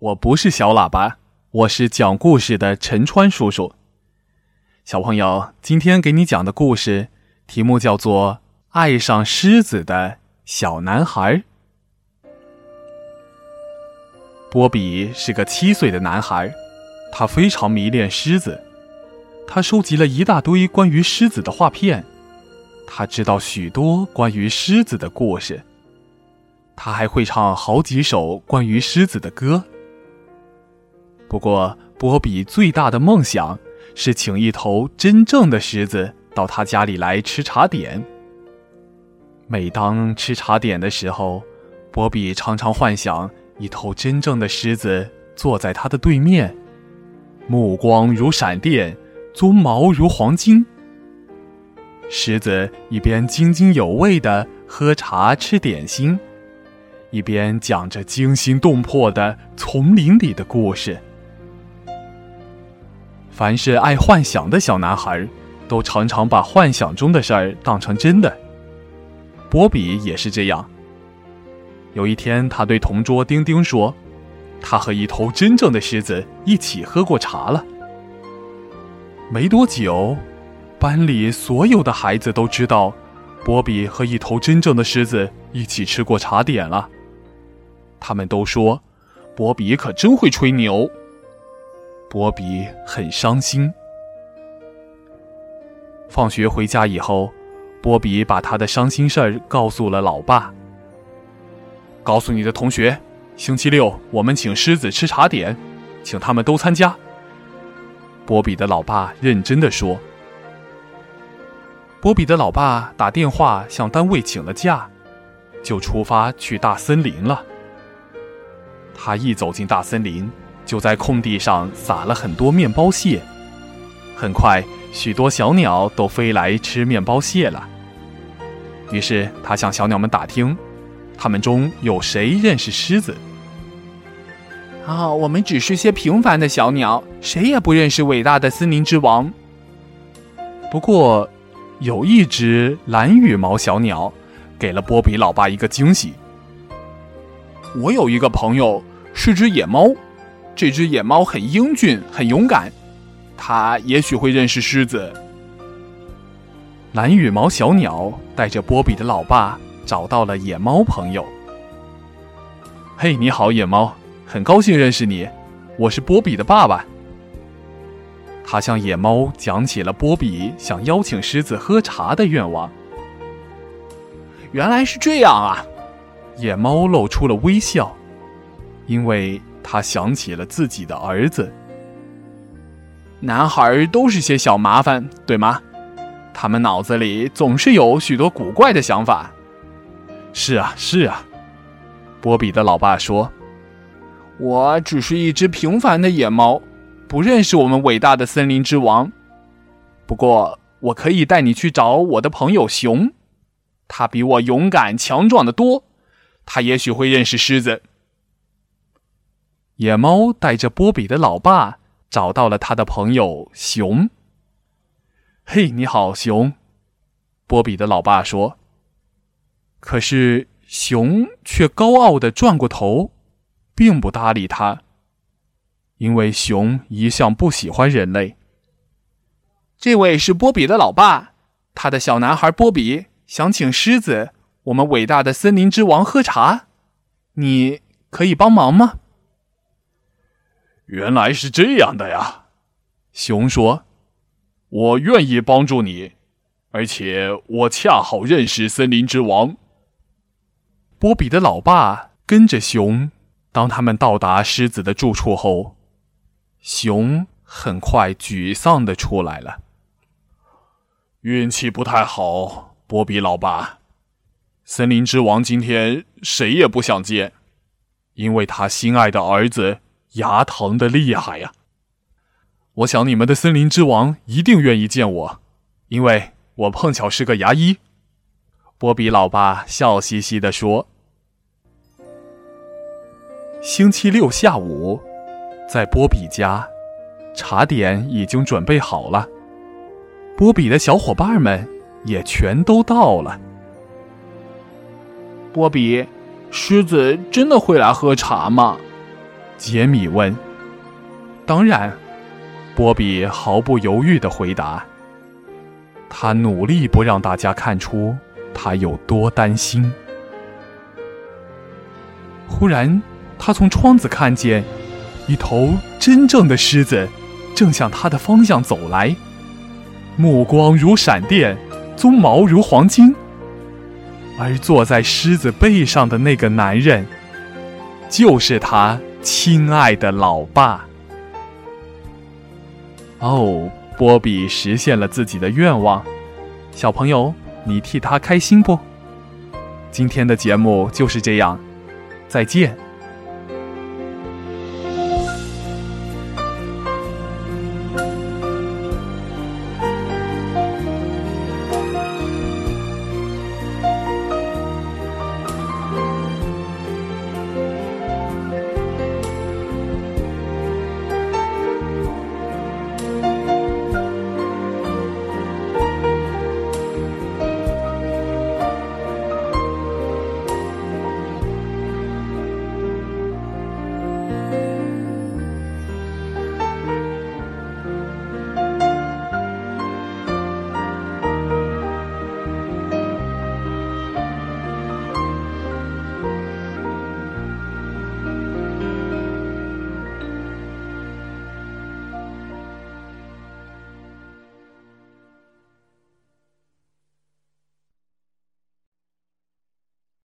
我不是小喇叭，我是讲故事的陈川叔叔。小朋友，今天给你讲的故事题目叫做《爱上狮子的小男孩》。波比是个七岁的男孩，他非常迷恋狮子，他收集了一大堆关于狮子的画片，他知道许多关于狮子的故事。他还会唱好几首关于狮子的歌。不过，波比最大的梦想是请一头真正的狮子到他家里来吃茶点。每当吃茶点的时候，波比常常幻想一头真正的狮子坐在他的对面，目光如闪电，鬃毛如黄金。狮子一边津津有味地喝茶吃点心。一边讲着惊心动魄的丛林里的故事。凡是爱幻想的小男孩，都常常把幻想中的事儿当成真的。波比也是这样。有一天，他对同桌丁丁说：“他和一头真正的狮子一起喝过茶了。”没多久，班里所有的孩子都知道，波比和一头真正的狮子一起吃过茶点了。他们都说，波比可真会吹牛。波比很伤心。放学回家以后，波比把他的伤心事儿告诉了老爸。告诉你的同学，星期六我们请狮子吃茶点，请他们都参加。波比的老爸认真的说。波比的老爸打电话向单位请了假，就出发去大森林了。他一走进大森林，就在空地上撒了很多面包屑。很快，许多小鸟都飞来吃面包屑了。于是他向小鸟们打听，他们中有谁认识狮子。啊，我们只是些平凡的小鸟，谁也不认识伟大的森林之王。不过，有一只蓝羽毛小鸟，给了波比老爸一个惊喜。我有一个朋友。是只野猫，这只野猫很英俊，很勇敢，它也许会认识狮子。蓝羽毛小鸟带着波比的老爸找到了野猫朋友。嘿，你好，野猫，很高兴认识你，我是波比的爸爸。他向野猫讲起了波比想邀请狮子喝茶的愿望。原来是这样啊！野猫露出了微笑。因为他想起了自己的儿子。男孩都是些小麻烦，对吗？他们脑子里总是有许多古怪的想法。是啊，是啊，波比的老爸说：“我只是一只平凡的野猫，不认识我们伟大的森林之王。不过，我可以带你去找我的朋友熊，他比我勇敢强壮的多，他也许会认识狮子。”野猫带着波比的老爸找到了他的朋友熊。嘿，你好，熊！波比的老爸说。可是熊却高傲的转过头，并不搭理他，因为熊一向不喜欢人类。这位是波比的老爸，他的小男孩波比想请狮子，我们伟大的森林之王喝茶，你可以帮忙吗？原来是这样的呀，熊说：“我愿意帮助你，而且我恰好认识森林之王。”波比的老爸跟着熊，当他们到达狮子的住处后，熊很快沮丧的出来了。运气不太好，波比老爸，森林之王今天谁也不想见，因为他心爱的儿子。牙疼的厉害呀！我想你们的森林之王一定愿意见我，因为我碰巧是个牙医。波比老爸笑嘻嘻地说：“星期六下午，在波比家，茶点已经准备好了，波比的小伙伴们也全都到了。波比，狮子真的会来喝茶吗？”杰米问。当然，波比毫不犹豫的回答。他努力不让大家看出他有多担心。忽然，他从窗子看见一头真正的狮子正向他的方向走来，目光如闪电，鬃毛如黄金。而坐在狮子背上的那个男人，就是他亲爱的老爸。哦，波比实现了自己的愿望，小朋友，你替他开心不？今天的节目就是这样，再见。